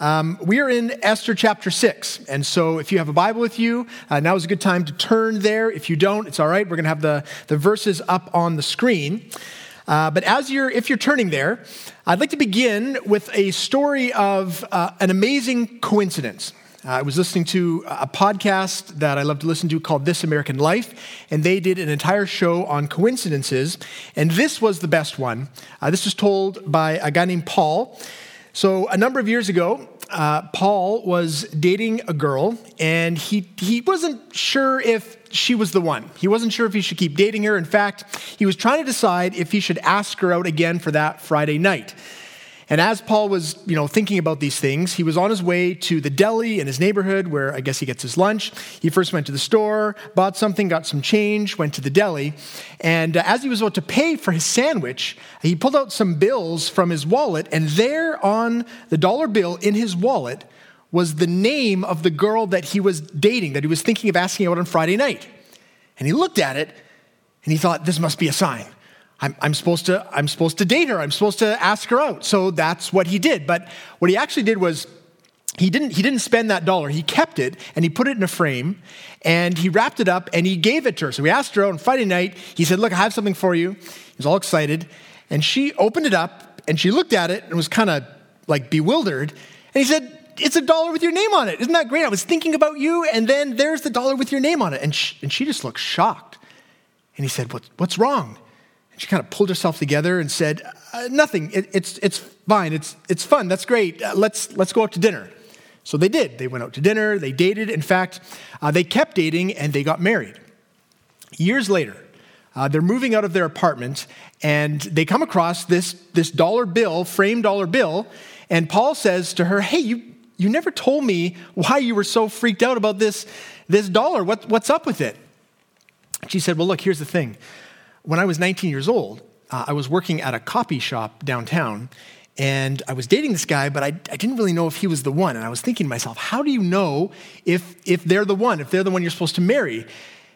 Um, we are in Esther chapter 6. And so if you have a Bible with you, uh, now is a good time to turn there. If you don't, it's all right. We're going to have the, the verses up on the screen. Uh, but as you're, if you're turning there, I'd like to begin with a story of uh, an amazing coincidence. Uh, I was listening to a podcast that I love to listen to called This American Life, and they did an entire show on coincidences, and this was the best one. Uh, this was told by a guy named Paul. So, a number of years ago, uh, Paul was dating a girl, and he, he wasn't sure if she was the one. He wasn't sure if he should keep dating her. In fact, he was trying to decide if he should ask her out again for that Friday night. And as Paul was, you know, thinking about these things, he was on his way to the deli in his neighborhood where I guess he gets his lunch. He first went to the store, bought something, got some change, went to the deli, and uh, as he was about to pay for his sandwich, he pulled out some bills from his wallet, and there on the dollar bill in his wallet was the name of the girl that he was dating, that he was thinking of asking out on Friday night. And he looked at it and he thought, this must be a sign. I'm, I'm, supposed to, I'm supposed to date her. I'm supposed to ask her out. So that's what he did. But what he actually did was he didn't, he didn't spend that dollar. He kept it and he put it in a frame and he wrapped it up and he gave it to her. So we asked her out on Friday night. He said, Look, I have something for you. He was all excited. And she opened it up and she looked at it and was kind of like bewildered. And he said, It's a dollar with your name on it. Isn't that great? I was thinking about you and then there's the dollar with your name on it. And she, and she just looked shocked. And he said, what, What's wrong? She kind of pulled herself together and said, uh, Nothing, it, it's, it's fine, it's, it's fun, that's great, uh, let's, let's go out to dinner. So they did. They went out to dinner, they dated. In fact, uh, they kept dating and they got married. Years later, uh, they're moving out of their apartment and they come across this, this dollar bill, framed dollar bill, and Paul says to her, Hey, you, you never told me why you were so freaked out about this, this dollar. What, what's up with it? She said, Well, look, here's the thing when I was 19 years old, uh, I was working at a copy shop downtown, and I was dating this guy, but I, I, didn't really know if he was the one. And I was thinking to myself, how do you know if, if they're the one, if they're the one you're supposed to marry?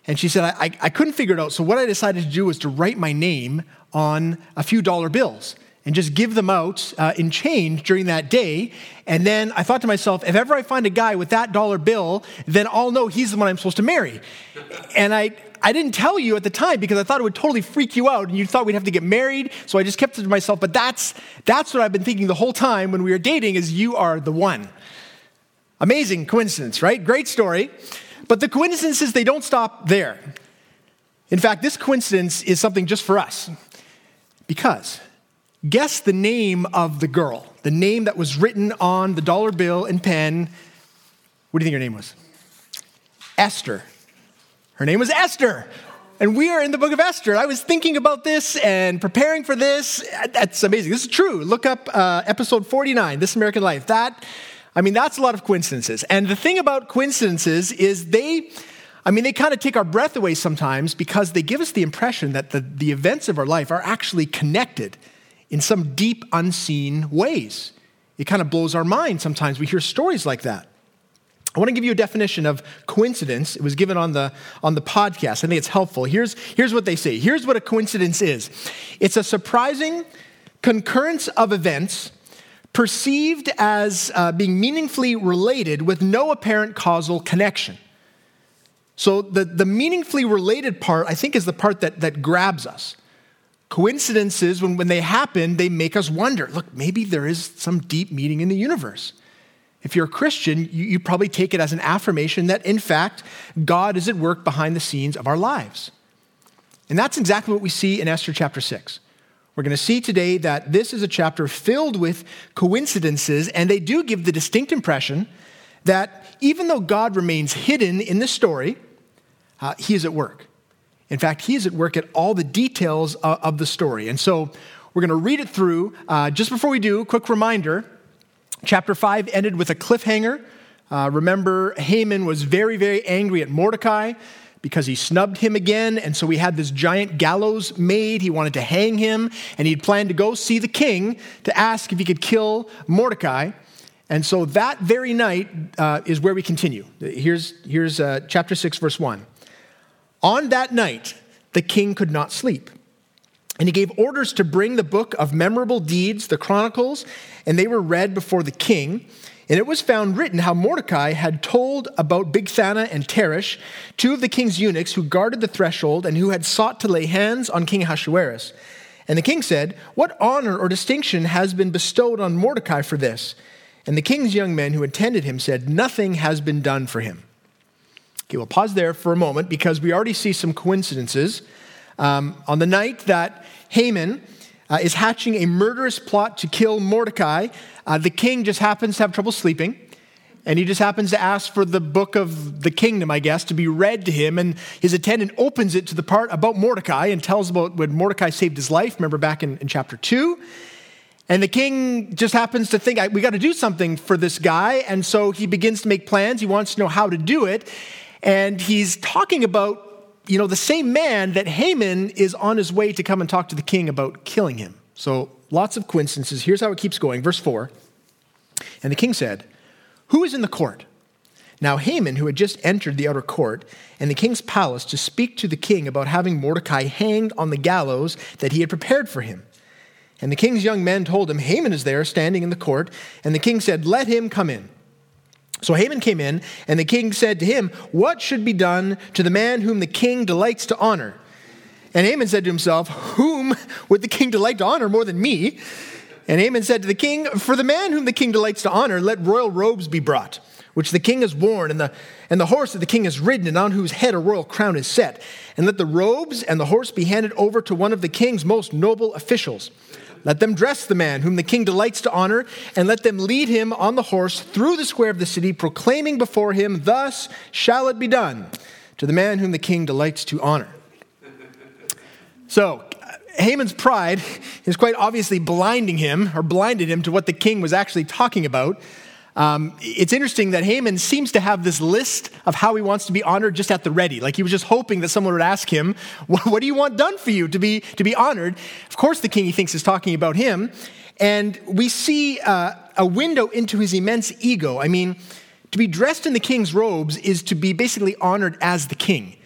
And she said, I, I, I couldn't figure it out. So what I decided to do was to write my name on a few dollar bills and just give them out uh, in change during that day. And then I thought to myself, if ever I find a guy with that dollar bill, then I'll know he's the one I'm supposed to marry. And I, I didn't tell you at the time because I thought it would totally freak you out and you thought we'd have to get married. So I just kept it to myself. But that's, that's what I've been thinking the whole time when we were dating is you are the one. Amazing coincidence, right? Great story. But the coincidences, they don't stop there. In fact, this coincidence is something just for us. Because guess the name of the girl, the name that was written on the dollar bill and pen. What do you think her name was? Esther. Her name was Esther. And we are in the book of Esther. I was thinking about this and preparing for this. That's amazing. This is true. Look up uh, episode 49, This American Life. That, I mean, that's a lot of coincidences. And the thing about coincidences is they, I mean, they kind of take our breath away sometimes because they give us the impression that the, the events of our life are actually connected in some deep, unseen ways. It kind of blows our mind sometimes. We hear stories like that. I want to give you a definition of coincidence. It was given on the, on the podcast. I think it's helpful. Here's, here's what they say. Here's what a coincidence is it's a surprising concurrence of events perceived as uh, being meaningfully related with no apparent causal connection. So, the, the meaningfully related part, I think, is the part that, that grabs us. Coincidences, when, when they happen, they make us wonder look, maybe there is some deep meaning in the universe. If you're a Christian, you, you probably take it as an affirmation that, in fact, God is at work behind the scenes of our lives. And that's exactly what we see in Esther chapter 6. We're going to see today that this is a chapter filled with coincidences, and they do give the distinct impression that even though God remains hidden in the story, uh, he is at work. In fact, he is at work at all the details of, of the story. And so we're going to read it through. Uh, just before we do, quick reminder Chapter 5 ended with a cliffhanger. Uh, remember, Haman was very, very angry at Mordecai because he snubbed him again. And so he had this giant gallows made. He wanted to hang him, and he'd planned to go see the king to ask if he could kill Mordecai. And so that very night uh, is where we continue. Here's, here's uh, chapter 6, verse 1. On that night, the king could not sleep. And he gave orders to bring the book of memorable deeds, the Chronicles, and they were read before the king. And it was found written how Mordecai had told about Bigthana and Teresh, two of the king's eunuchs who guarded the threshold and who had sought to lay hands on King Ahasuerus. And the king said, What honor or distinction has been bestowed on Mordecai for this? And the king's young men who attended him said, Nothing has been done for him. Okay, we'll pause there for a moment because we already see some coincidences. Um, on the night that Haman uh, is hatching a murderous plot to kill Mordecai, uh, the king just happens to have trouble sleeping. And he just happens to ask for the book of the kingdom, I guess, to be read to him. And his attendant opens it to the part about Mordecai and tells about when Mordecai saved his life. Remember back in, in chapter 2? And the king just happens to think, we got to do something for this guy. And so he begins to make plans. He wants to know how to do it. And he's talking about, you know, the same man that Haman is on his way to come and talk to the king about killing him. So lots of coincidences. Here's how it keeps going. Verse 4 And the king said, Who is in the court? Now, Haman, who had just entered the outer court and the king's palace to speak to the king about having Mordecai hanged on the gallows that he had prepared for him. And the king's young men told him, Haman is there standing in the court. And the king said, Let him come in. So Haman came in, and the king said to him, What should be done to the man whom the king delights to honor? And Haman said to himself, Whom would the king delight to honor more than me? And Haman said to the king, For the man whom the king delights to honor, let royal robes be brought, which the king has worn, and the, and the horse that the king has ridden, and on whose head a royal crown is set. And let the robes and the horse be handed over to one of the king's most noble officials. Let them dress the man whom the king delights to honor, and let them lead him on the horse through the square of the city, proclaiming before him, Thus shall it be done to the man whom the king delights to honor. So, Haman's pride is quite obviously blinding him, or blinded him to what the king was actually talking about. Um, it's interesting that Haman seems to have this list of how he wants to be honored just at the ready. Like he was just hoping that someone would ask him, What do you want done for you to be, to be honored? Of course, the king he thinks is talking about him. And we see uh, a window into his immense ego. I mean, to be dressed in the king's robes is to be basically honored as the king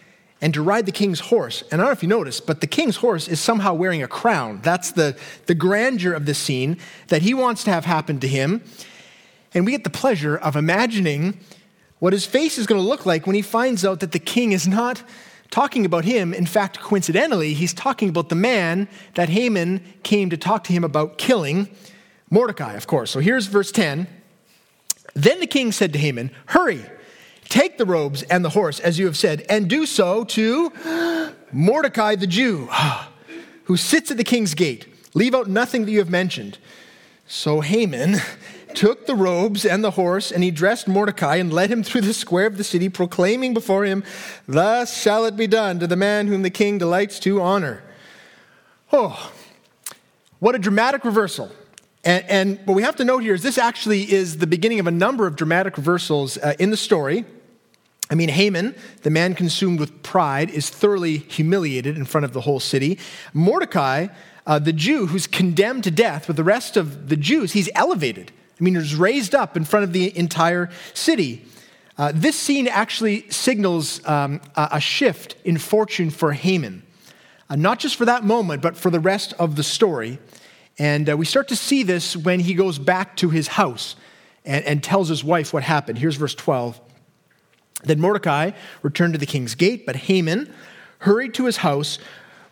and to ride the king's horse. And I don't know if you noticed, but the king's horse is somehow wearing a crown. That's the, the grandeur of the scene that he wants to have happen to him. And we get the pleasure of imagining what his face is going to look like when he finds out that the king is not talking about him. In fact, coincidentally, he's talking about the man that Haman came to talk to him about killing, Mordecai, of course. So here's verse 10. Then the king said to Haman, Hurry, take the robes and the horse, as you have said, and do so to Mordecai the Jew, who sits at the king's gate. Leave out nothing that you have mentioned. So Haman took the robes and the horse, and he dressed Mordecai and led him through the square of the city, proclaiming before him, Thus shall it be done to the man whom the king delights to honor. Oh, what a dramatic reversal. And, and what we have to note here is this actually is the beginning of a number of dramatic reversals uh, in the story. I mean, Haman, the man consumed with pride, is thoroughly humiliated in front of the whole city. Mordecai, uh, the Jew who's condemned to death with the rest of the Jews, he's elevated. I mean, he's raised up in front of the entire city. Uh, this scene actually signals um, a, a, shift in fortune for Haman, uh, not just for that moment, but for the rest of the story. And uh, we start to see this when he goes back to his house and, and tells his wife what happened. Here's verse 12. Then Mordecai returned to the king's gate, but Haman hurried to his house,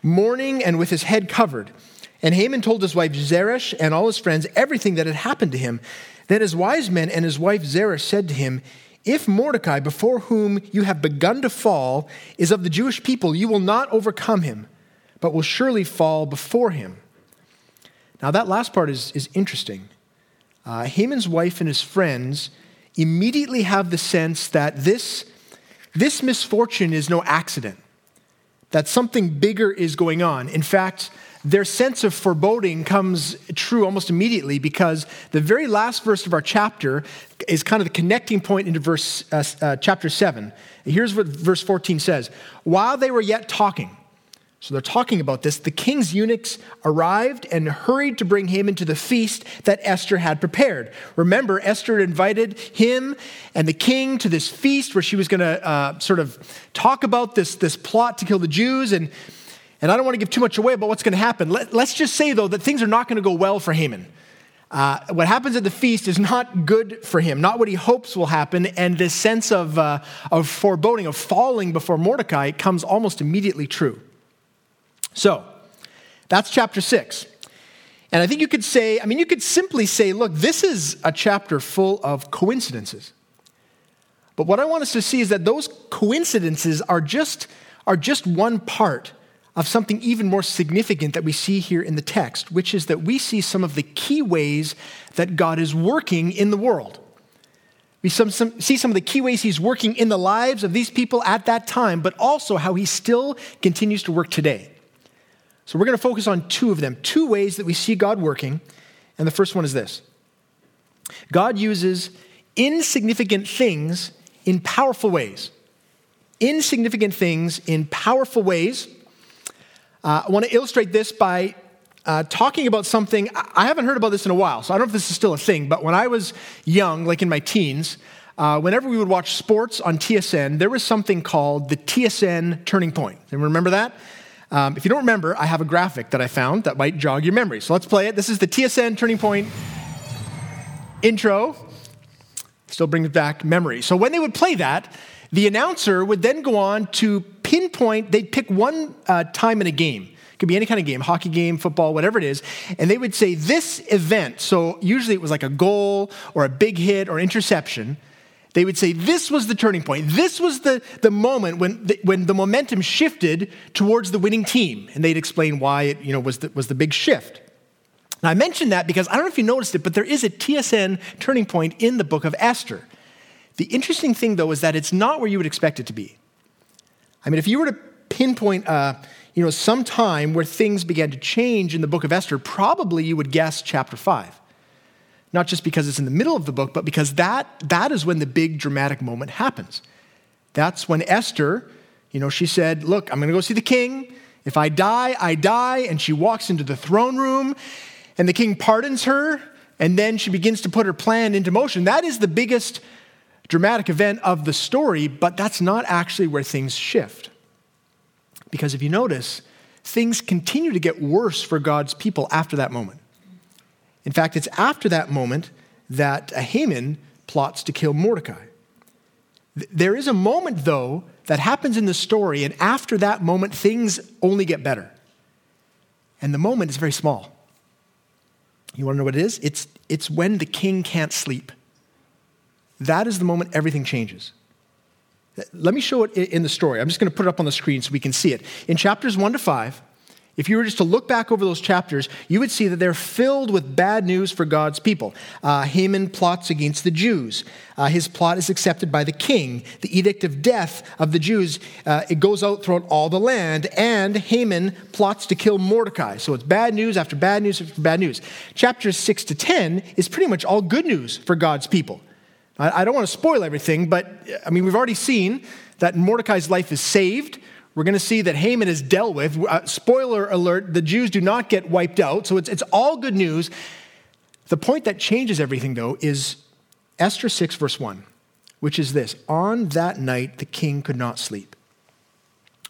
mourning and with his head covered. And Haman told his wife Zeresh and all his friends everything that had happened to him. Then his wise men and his wife Zeresh said to him, If Mordecai, before whom you have begun to fall, is of the Jewish people, you will not overcome him, but will surely fall before him. Now, that last part is, is interesting. Uh, Haman's wife and his friends immediately have the sense that this, this misfortune is no accident, that something bigger is going on. In fact, their sense of foreboding comes true almost immediately because the very last verse of our chapter is kind of the connecting point into verse uh, uh, chapter 7. Here's what verse 14 says While they were yet talking, so they're talking about this. The king's eunuchs arrived and hurried to bring Haman to the feast that Esther had prepared. Remember, Esther had invited him and the king to this feast where she was going to uh, sort of talk about this, this plot to kill the Jews. And And I don't want to give too much away about what's going to happen. Let, us just say, though, that things are not going to go well for Haman. Uh, what happens at the feast is not good for him, not what he hopes will happen. And this sense of, uh, of foreboding, of falling before Mordecai, comes almost immediately true. So, that's chapter six. And I think you could say, I mean, you could simply say, look, this is a chapter full of coincidences. But what I want us to see is that those coincidences are just, are just one part of something even more significant that we see here in the text, which is that we see some of the key ways that God is working in the world. We some, some, see some of the key ways he's working in the lives of these people at that time, but also how he still continues to work today. So we're going to focus on two of them, two ways that we see God working. And the first one is this God uses insignificant things in powerful ways. Insignificant things in powerful ways. Uh, I want to illustrate this by uh, talking about something. I haven't heard about this in a while, so I don't know if this is still a thing, but when I was young, like in my teens, uh, whenever we would watch sports on TSN, there was something called the TSN Turning Point. Anyone remember that? Um, if you don't remember, I have a graphic that I found that might jog your memory. So let's play it. This is the TSN Turning Point intro. Still brings back memory. So when they would play that, the announcer would then go on to pinpoint, they'd pick one uh, time in a game. It could be any kind of game, hockey game, football, whatever it is. And they would say this event, so usually it was like a goal or a big hit or interception. They would say this was the turning point. This was the, the moment when the, when the momentum shifted towards the winning team. And they'd explain why it you know, was, the, was the big shift. Now, I mentioned that because I don't know if you noticed it, but there is a TSN turning point in the book of Esther. The interesting thing, though, is that it's not where you would expect it to be. I mean, if you were to pinpoint uh, you know, some time where things began to change in the book of Esther, probably you would guess chapter 5 not just because it's in the middle of the book, but because that, that is when the big dramatic moment happens. That's when Esther, you know, she said, Look, I'm going to go see the king. If I die, I die. And she walks into the throne room, and the king pardons her, and then she begins to put her plan into motion. That is the biggest dramatic event of the story, but that's not actually where things shift. Because if you notice, things continue to get worse for God's people after that moment. In fact, it's after that moment that Haman plots to kill Mordecai. There is a moment, though, that happens in the story, and after that moment, things only get better. And the moment is very small. You want to know what it is? It's, it's when the king can't sleep. That is the moment everything changes. Let me show it in the story. I'm just going to put it up on the screen so we can see it. In chapters 1 to 5, if you were just to look back over those chapters, you would see that they're filled with bad news for God's people. Uh, Haman plots against the Jews. Uh, his plot is accepted by the king. The edict of death of the Jews, uh, it goes out throughout all the land, and Haman plots to kill Mordecai. So it's bad news after bad news after bad news. Chapters 6 to 10 is pretty much all good news for God's people. I, I don't want to spoil everything, but I mean, we've already seen that Mordecai's life is saved. We're going to see that Haman is dealt with. Uh, spoiler alert, the Jews do not get wiped out, so it's, it's all good news. The point that changes everything, though, is Esther 6, verse 1, which is this On that night, the king could not sleep.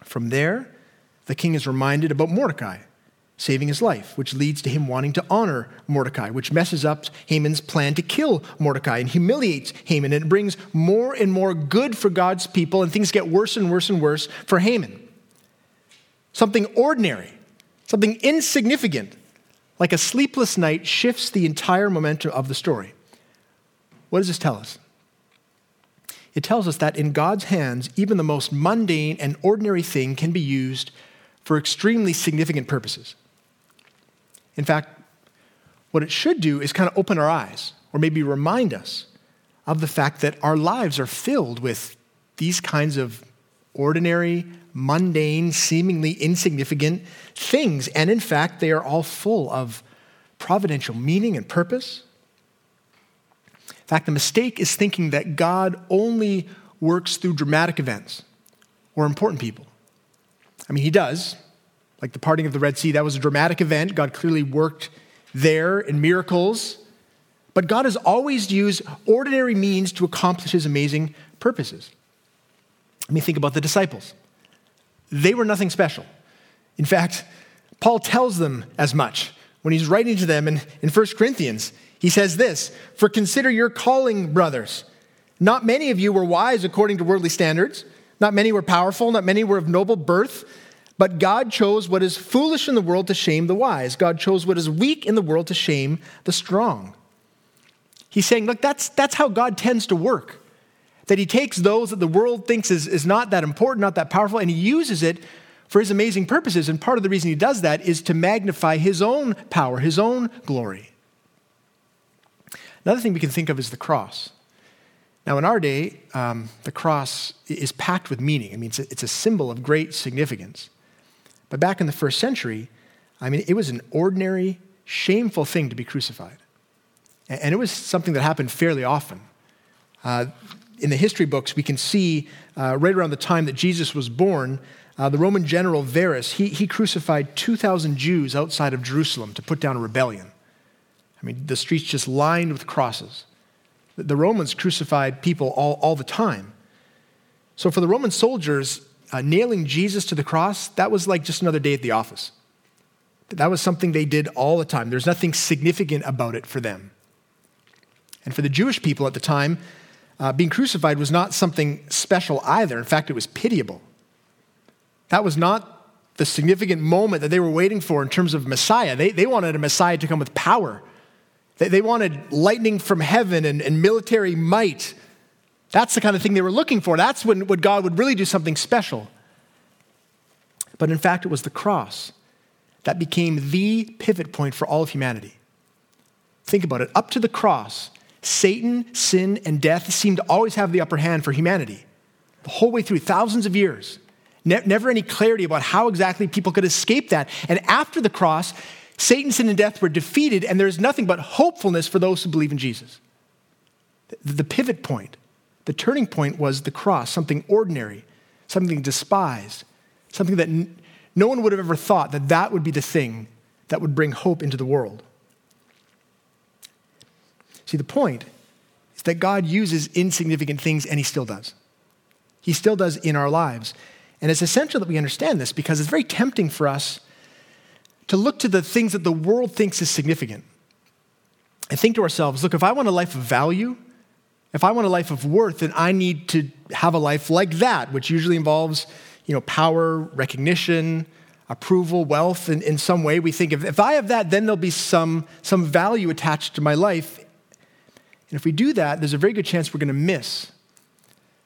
From there, the king is reminded about Mordecai saving his life, which leads to him wanting to honor Mordecai, which messes up Haman's plan to kill Mordecai and humiliates Haman. And it brings more and more good for God's people, and things get worse and worse and worse for Haman. Something ordinary, something insignificant, like a sleepless night, shifts the entire momentum of the story. What does this tell us? It tells us that in God's hands, even the most mundane and ordinary thing can be used for extremely significant purposes. In fact, what it should do is kind of open our eyes or maybe remind us of the fact that our lives are filled with these kinds of ordinary, mundane, seemingly insignificant things. And in fact, they are all full of providential meaning and purpose. In fact, the mistake is thinking that God only works through dramatic events or important people. I mean, He does, like the parting of the Red Sea, that was a dramatic event. God clearly worked there in miracles. But God has always used ordinary means to accomplish his amazing purposes. Let me think about the disciples. They were nothing special. In fact, Paul tells them as much when he's writing to them in, in 1 Corinthians. He says this For consider your calling, brothers. Not many of you were wise according to worldly standards, not many were powerful, not many were of noble birth. But God chose what is foolish in the world to shame the wise. God chose what is weak in the world to shame the strong. He's saying, look, that's, that's how God tends to work. That he takes those that the world thinks is, is not that important, not that powerful, and he uses it for his amazing purposes. And part of the reason he does that is to magnify his own power, his own glory. Another thing we can think of is the cross. Now, in our day, um, the cross is packed with meaning. I mean, it's a, it's a symbol of great significance. But back in the first century, I mean, it was an ordinary, shameful thing to be crucified. And it was something that happened fairly often. Uh, in the history books, we can see uh, right around the time that Jesus was born, uh, the Roman general Varus, he, he crucified 2,000 Jews outside of Jerusalem to put down a rebellion. I mean, the streets just lined with crosses. The Romans crucified people all, all the time. So for the Roman soldiers, uh, nailing Jesus to the cross, that was like just another day at the office. That was something they did all the time. There's nothing significant about it for them. And for the Jewish people at the time, uh, being crucified was not something special either. In fact, it was pitiable. That was not the significant moment that they were waiting for in terms of Messiah. They, they wanted a Messiah to come with power, they, they wanted lightning from heaven and, and military might. That's the kind of thing they were looking for. That's when, when God would really do something special. But in fact, it was the cross that became the pivot point for all of humanity. Think about it. Up to the cross, Satan, sin, and death seemed to always have the upper hand for humanity. The whole way through, thousands of years. Ne- never any clarity about how exactly people could escape that. And after the cross, Satan, sin, and death were defeated, and there's nothing but hopefulness for those who believe in Jesus. The, the pivot point, the turning point was the cross, something ordinary, something despised, something that n- no one would have ever thought that that would be the thing that would bring hope into the world. See, the point is that God uses insignificant things, and He still does. He still does in our lives. And it's essential that we understand this because it's very tempting for us to look to the things that the world thinks is significant and think to ourselves look, if I want a life of value, if I want a life of worth, then I need to have a life like that, which usually involves you know, power, recognition, approval, wealth And in some way. We think if, if I have that, then there'll be some, some value attached to my life. And if we do that, there's a very good chance we're going to miss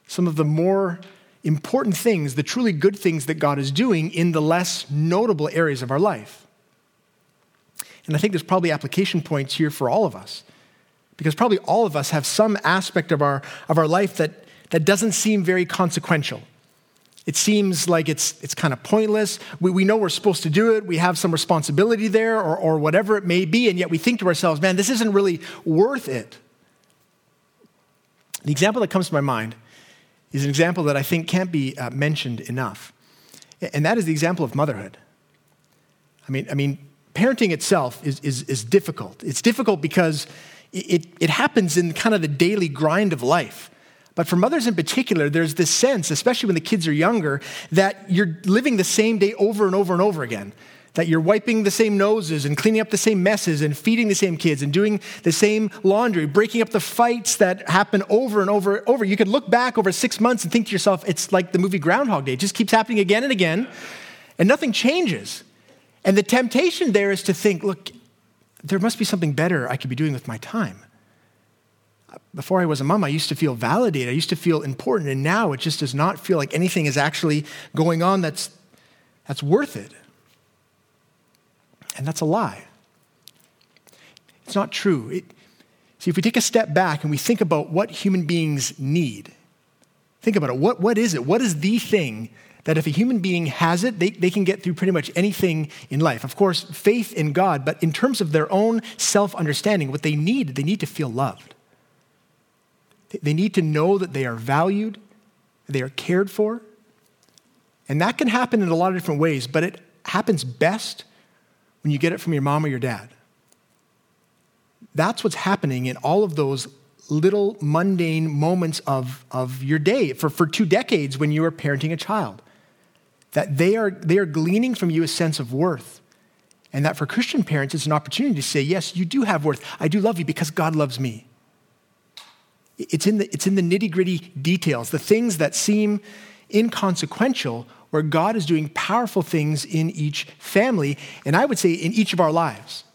some of the more important things, the truly good things that God is doing in the less notable areas of our life. And I think there's probably application points here for all of us. Because probably all of us have some aspect of our, of our life that, that doesn't seem very consequential. It seems like it's, it's kind of pointless. We, we know we're supposed to do it. We have some responsibility there, or, or whatever it may be, and yet we think to ourselves, man, this isn't really worth it. The example that comes to my mind is an example that I think can't be uh, mentioned enough, and that is the example of motherhood. I mean, I mean, parenting itself is, is, is difficult. It's difficult because it, it happens in kind of the daily grind of life. But for mothers in particular, there's this sense, especially when the kids are younger, that you're living the same day over and over and over again. That you're wiping the same noses and cleaning up the same messes and feeding the same kids and doing the same laundry, breaking up the fights that happen over and over and over. You could look back over six months and think to yourself, it's like the movie Groundhog Day. It just keeps happening again and again, and nothing changes. And the temptation there is to think, look, there must be something better I could be doing with my time. Before I was a mom, I used to feel validated. I used to feel important. And now it just does not feel like anything is actually going on that's, that's worth it. And that's a lie. It's not true. It, see, if we take a step back and we think about what human beings need, think about it. What, what is it? What is the thing that if a human being has it, they, they can get through pretty much anything in life. Of course, faith in God, but in terms of their own self understanding, what they need, they need to feel loved. They need to know that they are valued, they are cared for. And that can happen in a lot of different ways, but it happens best when you get it from your mom or your dad. That's what's happening in all of those little mundane moments of, of your day for, for two decades when you were parenting a child. That they are, they are gleaning from you a sense of worth. And that for Christian parents, it's an opportunity to say, Yes, you do have worth. I do love you because God loves me. It's in the, it's in the nitty gritty details, the things that seem inconsequential, where God is doing powerful things in each family, and I would say in each of our lives.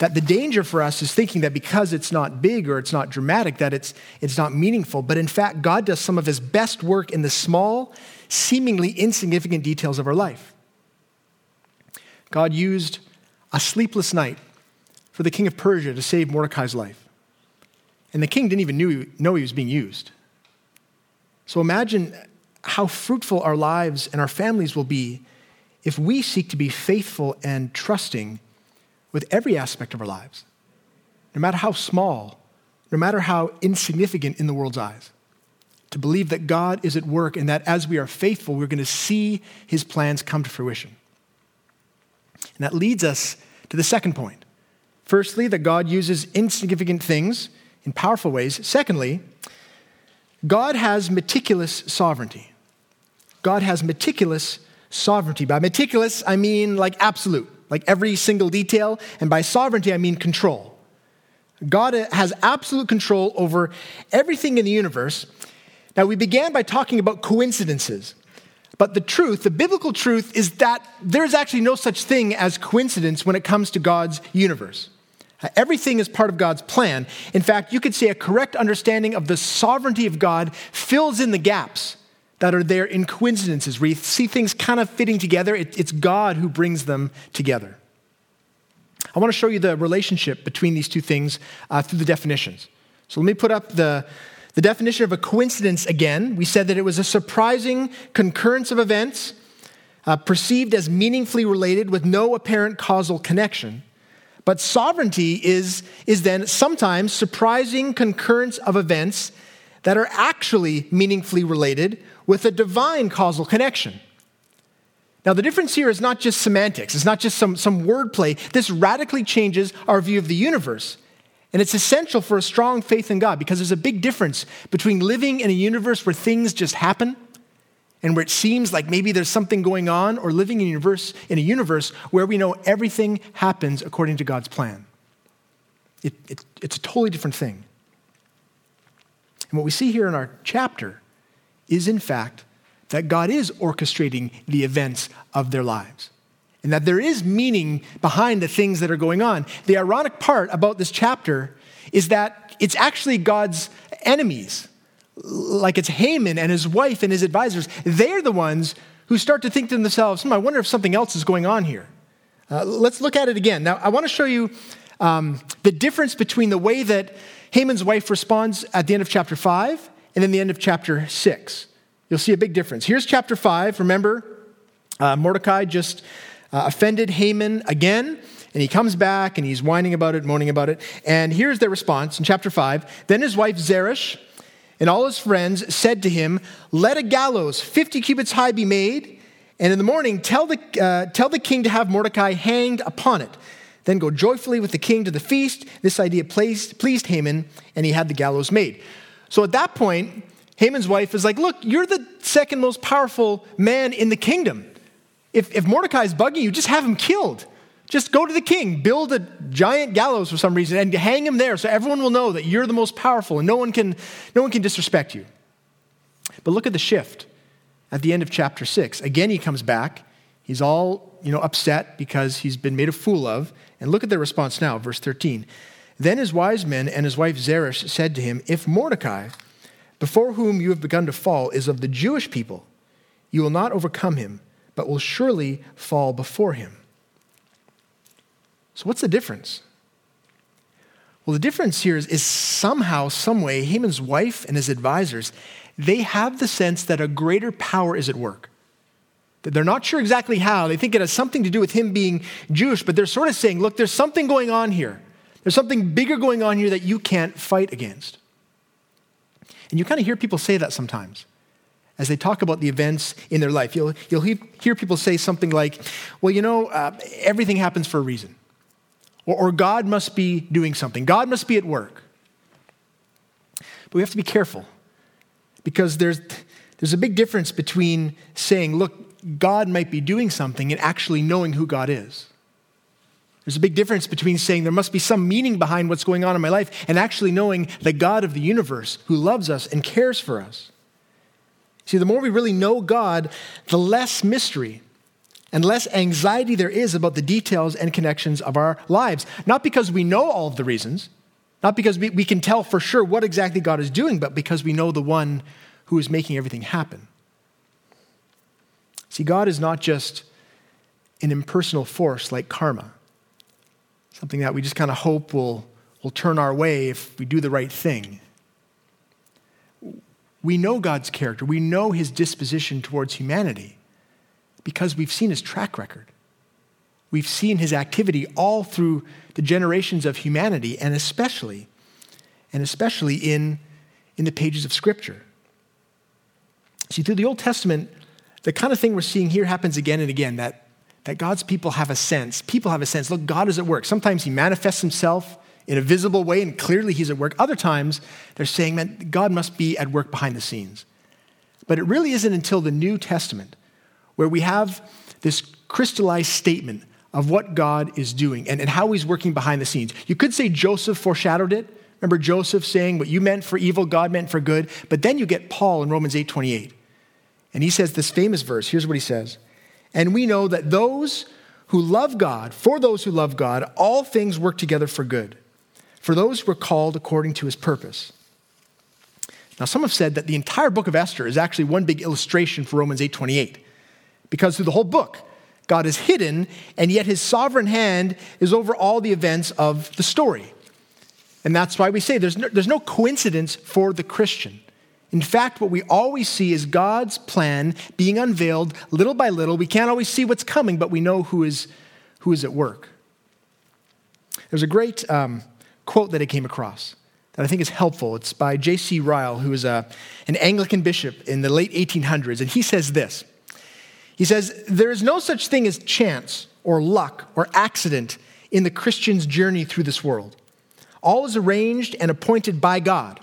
That the danger for us is thinking that because it's not big or it's not dramatic, that it's, it's not meaningful. But in fact, God does some of his best work in the small, seemingly insignificant details of our life. God used a sleepless night for the king of Persia to save Mordecai's life. And the king didn't even know he was being used. So imagine how fruitful our lives and our families will be if we seek to be faithful and trusting with every aspect of our lives, no matter how small, no matter how insignificant in the world's eyes. To believe that God is at work and that as we are faithful, we're going to see his plans come to fruition. And that leads us to the second point. Firstly, that God uses insignificant things in powerful ways. Secondly, God has meticulous sovereignty. God has meticulous sovereignty. By meticulous, I mean like absolute, like every single detail. And by sovereignty, I mean control. God has absolute control over everything in the universe. Now, we began by talking about coincidences. But the truth, the biblical truth, is that there's actually no such thing as coincidence when it comes to God's universe. Everything is part of God's plan. In fact, you could say a correct understanding of the sovereignty of God fills in the gaps that are there in coincidences, where you see things kind of fitting together. it's God who brings them together. I want to show you the relationship between these two things uh, through the definitions. So let me put up the, the definition of a coincidence again. We said that it was a surprising concurrence of events uh, perceived as meaningfully related with no apparent causal connection. But sovereignty is, is then sometimes surprising concurrence of events that are actually meaningfully related with a divine causal connection. Now, the difference here is not just semantics, it's not just some, some wordplay. This radically changes our view of the universe. And it's essential for a strong faith in God because there's a big difference between living in a universe where things just happen and where it seems like maybe there's something going on, or living in a universe, in a universe where we know everything happens according to God's plan. It, it, it's a totally different thing. And what we see here in our chapter is, in fact, that God is orchestrating the events of their lives and that there is meaning behind the things that are going on. The ironic part about this chapter is that it's actually God's enemies like it's Haman and his wife and his advisors, they're the ones who start to think to themselves, hmm, I wonder if something else is going on here. Uh, let's look at it again. Now, I want to show you um, the difference between the way that Haman's wife responds at the end of chapter 5 and then the end of chapter 6. You'll see a big difference. Here's chapter 5. Remember, uh, Mordecai just uh, offended Haman again, and he comes back and he's whining about it, moaning about it. And here's their response in chapter 5. Then his wife Zeresh, and all his friends said to him, Let a gallows 50 cubits high be made, and in the morning tell the, uh, tell the king to have Mordecai hanged upon it. Then go joyfully with the king to the feast. This idea pleased, pleased Haman, and he had the gallows made. So at that point, Haman's wife is like, Look, you're the second most powerful man in the kingdom. If, if Mordecai is bugging you, just have him killed. Just go to the king, build a giant gallows for some reason, and hang him there so everyone will know that you're the most powerful and no one can, no one can disrespect you. But look at the shift at the end of chapter 6. Again, he comes back. He's all you know, upset because he's been made a fool of. And look at their response now, verse 13. Then his wise men and his wife Zeresh said to him, If Mordecai, before whom you have begun to fall, is of the Jewish people, you will not overcome him, but will surely fall before him. So, what's the difference? Well, the difference here is, is somehow, some way, Haman's wife and his advisors, they have the sense that a greater power is at work. They're not sure exactly how. They think it has something to do with him being Jewish, but they're sort of saying, look, there's something going on here. There's something bigger going on here that you can't fight against. And you kind of hear people say that sometimes as they talk about the events in their life. You'll, you'll hear people say something like, well, you know, uh, everything happens for a reason or, or God must be doing something, God must be at work. But we have to be careful because there's, there's a big difference between saying, look, God might be doing something and actually knowing who God is. There's a big difference between saying there must be some meaning behind what's going on in my life and actually knowing the God of the universe who loves us and cares for us. See, the more we really know God, the less mystery and less anxiety there is about the details and connections of our lives. Not because we know all of the reasons, not because we, we can tell for sure what exactly God is doing, but because we know the one who is making everything happen. See, God is not just an impersonal force like karma, something that we just kind of hope will, will turn our way if we do the right thing. We know God's character, we know his disposition towards humanity because we've seen his track record. We've seen his activity all through the generations of humanity, and especially, and especially in, in the pages of Scripture. See, through the Old Testament, the kind of thing we're seeing here happens again and again that, that God's people have a sense. People have a sense look, God is at work. Sometimes He manifests Himself in a visible way, and clearly He's at work. Other times, they're saying, man, God must be at work behind the scenes. But it really isn't until the New Testament where we have this crystallized statement of what God is doing and, and how He's working behind the scenes. You could say Joseph foreshadowed it. Remember Joseph saying, What you meant for evil, God meant for good. But then you get Paul in Romans 8 28. And he says this famous verse. Here's what he says And we know that those who love God, for those who love God, all things work together for good, for those who are called according to his purpose. Now, some have said that the entire book of Esther is actually one big illustration for Romans 8:28, because through the whole book, God is hidden, and yet his sovereign hand is over all the events of the story. And that's why we say there's no, there's no coincidence for the Christian. In fact, what we always see is God's plan being unveiled little by little. We can't always see what's coming, but we know who is, who is at work. There's a great um, quote that I came across that I think is helpful. It's by J.C. Ryle, who is a, an Anglican bishop in the late 1800s, and he says this He says, There is no such thing as chance or luck or accident in the Christian's journey through this world. All is arranged and appointed by God.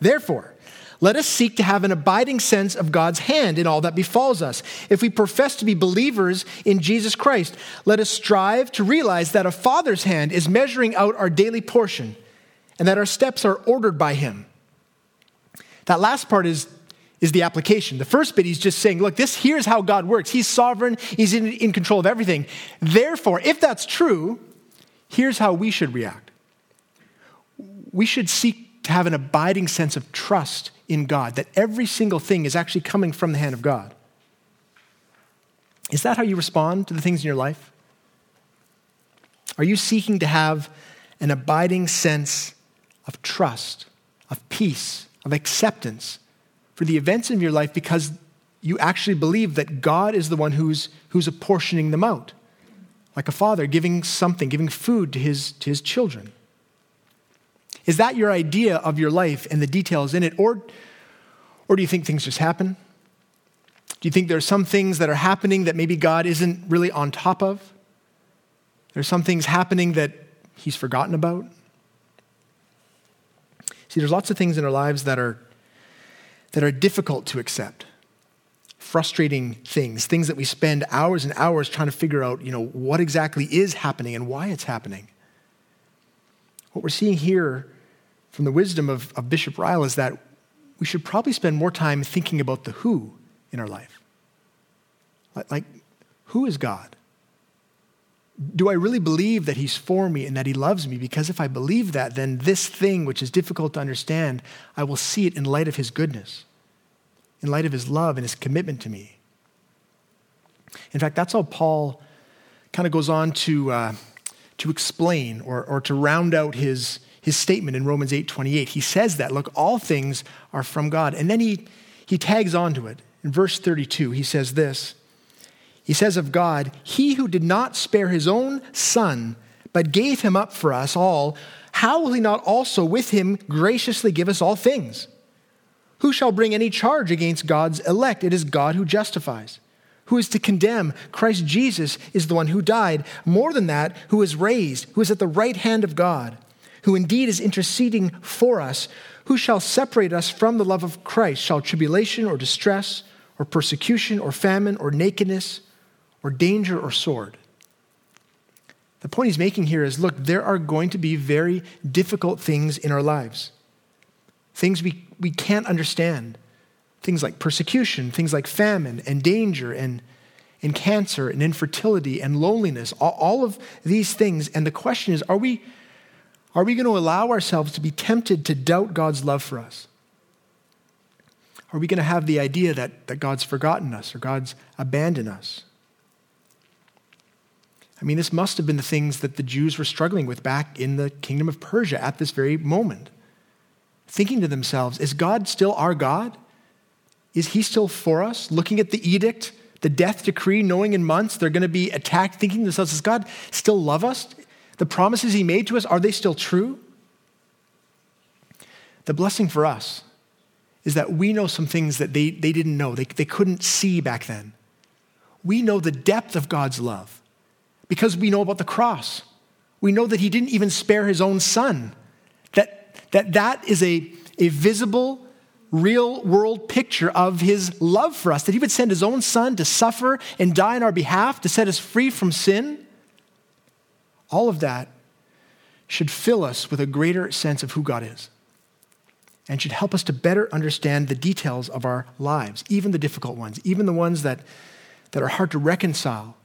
Therefore, let us seek to have an abiding sense of God's hand in all that befalls us. If we profess to be believers in Jesus Christ, let us strive to realize that a Father's hand is measuring out our daily portion and that our steps are ordered by Him. That last part is, is the application. The first bit, he's just saying, look, this here's how God works. He's sovereign, He's in, in control of everything. Therefore, if that's true, here's how we should react. We should seek to have an abiding sense of trust in God, that every single thing is actually coming from the hand of God. Is that how you respond to the things in your life? Are you seeking to have an abiding sense of trust, of peace, of acceptance for the events in your life because you actually believe that God is the one who's, who's apportioning them out? Like a father giving something, giving food to his, to his children. Is that your idea of your life and the details in it? Or, or do you think things just happen? Do you think there are some things that are happening that maybe God isn't really on top of? There's some things happening that he's forgotten about? See, there's lots of things in our lives that are, that are difficult to accept. Frustrating things, things that we spend hours and hours trying to figure out, you know, what exactly is happening and why it's happening. What we're seeing here from the wisdom of, of Bishop Ryle is that we should probably spend more time thinking about the who in our life. Like, like, who is God? Do I really believe that He's for me and that He loves me? Because if I believe that, then this thing, which is difficult to understand, I will see it in light of His goodness, in light of His love and His commitment to me. In fact, that's how Paul kind of goes on to, uh, to explain or, or to round out his, his statement in Romans 8 28. He says that, look, all things are from God. And then he, he tags onto it. In verse 32, he says this He says of God, He who did not spare his own son, but gave him up for us all, how will he not also with him graciously give us all things? Who shall bring any charge against God's elect? It is God who justifies. Who is to condemn? Christ Jesus is the one who died. More than that, who is raised, who is at the right hand of God who indeed is interceding for us, who shall separate us from the love of Christ? Shall tribulation or distress or persecution or famine or nakedness or danger or sword. The point he's making here is look, there are going to be very difficult things in our lives, things we, we can't understand. Things like persecution, things like famine and danger and, and cancer and infertility and loneliness, all, all of these things. And the question is are we, are we going to allow ourselves to be tempted to doubt God's love for us? Are we going to have the idea that, that God's forgotten us or God's abandoned us? I mean, this must have been the things that the Jews were struggling with back in the kingdom of Persia at this very moment. Thinking to themselves, is God still our God? Is he still for us? Looking at the edict, the death decree, knowing in months they're going to be attacked, thinking to themselves, does God still love us? The promises he made to us, are they still true? The blessing for us is that we know some things that they, they didn't know, they, they couldn't see back then. We know the depth of God's love because we know about the cross. We know that he didn't even spare his own son. That that, that is a, a visible, real world picture of his love for us. That he would send his own son to suffer and die on our behalf, to set us free from sin. All of that should fill us with a greater sense of who God is and should help us to better understand the details of our lives, even the difficult ones, even the ones that, that are hard to reconcile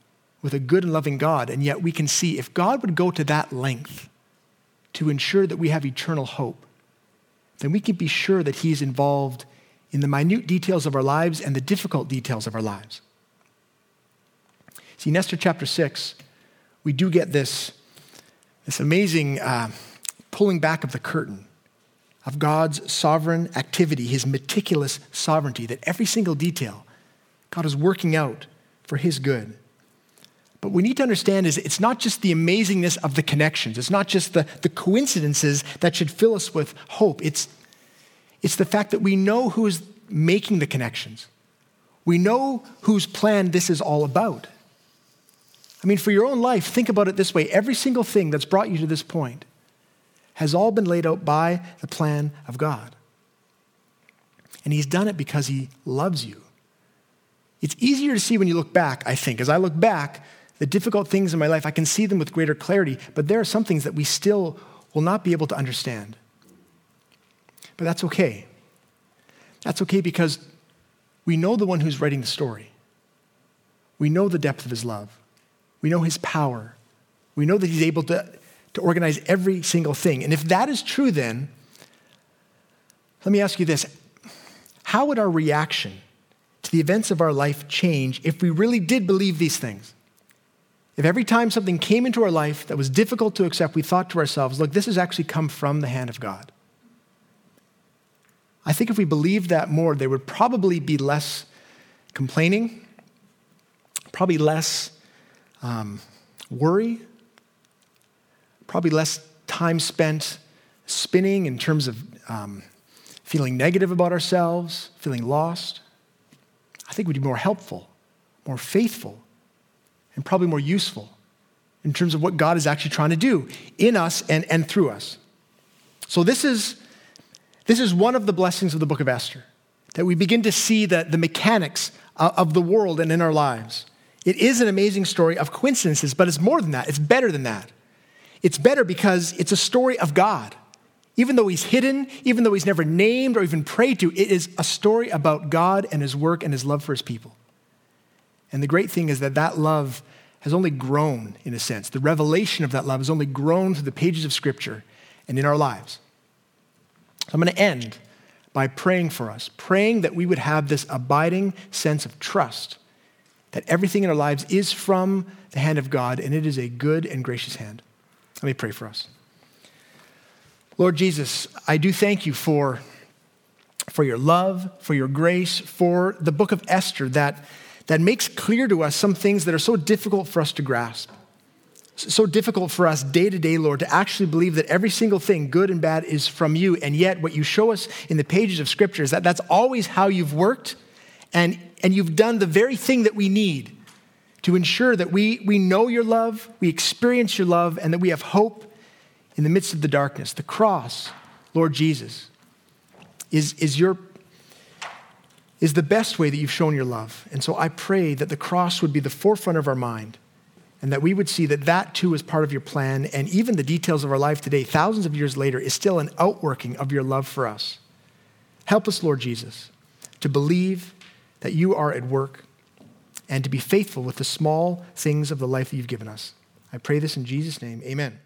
with a good and loving God. And yet we can see if God would go to that length to ensure that we have eternal hope, then we can be sure that He's involved in the minute details of our lives and the difficult details of our lives. See, in Esther chapter 6, we do get this, this amazing uh, pulling back of the curtain of God's sovereign activity, his meticulous sovereignty, that every single detail God is working out for his good. But we need to understand is it's not just the amazingness of the connections. It's not just the, the coincidences that should fill us with hope. It's, it's the fact that we know who is making the connections. We know whose plan this is all about. I mean, for your own life, think about it this way every single thing that's brought you to this point has all been laid out by the plan of God. And He's done it because He loves you. It's easier to see when you look back, I think. As I look back, the difficult things in my life, I can see them with greater clarity, but there are some things that we still will not be able to understand. But that's okay. That's okay because we know the one who's writing the story. We know the depth of his love. We know his power. We know that he's able to to organize every single thing. And if that is true, then let me ask you this How would our reaction to the events of our life change if we really did believe these things? If every time something came into our life that was difficult to accept, we thought to ourselves, look, this has actually come from the hand of God. I think if we believed that more, there would probably be less complaining, probably less um, worry, probably less time spent spinning in terms of um, feeling negative about ourselves, feeling lost. I think we'd be more helpful, more faithful, and probably more useful in terms of what God is actually trying to do in us and, and through us. So, this is, this is one of the blessings of the book of Esther, that we begin to see the, the mechanics of the world and in our lives. It is an amazing story of coincidences, but it's more than that, it's better than that. It's better because it's a story of God. Even though he's hidden, even though he's never named or even prayed to, it is a story about God and his work and his love for his people. And the great thing is that that love has only grown, in a sense. The revelation of that love has only grown through the pages of Scripture and in our lives. So I'm going to end by praying for us, praying that we would have this abiding sense of trust that everything in our lives is from the hand of God and it is a good and gracious hand. Let me pray for us. Lord Jesus, I do thank you for, for your love, for your grace, for the book of Esther that, that makes clear to us some things that are so difficult for us to grasp. So difficult for us day to day, Lord, to actually believe that every single thing, good and bad, is from you. And yet, what you show us in the pages of Scripture is that that's always how you've worked, and, and you've done the very thing that we need to ensure that we, we know your love, we experience your love, and that we have hope in the midst of the darkness. The cross, Lord Jesus, is, is, your, is the best way that you've shown your love. And so I pray that the cross would be the forefront of our mind and that we would see that that too is part of your plan. And even the details of our life today, thousands of years later, is still an outworking of your love for us. Help us, Lord Jesus, to believe that you are at work and to be faithful with the small things of the life that you've given us. I pray this in Jesus' name. Amen.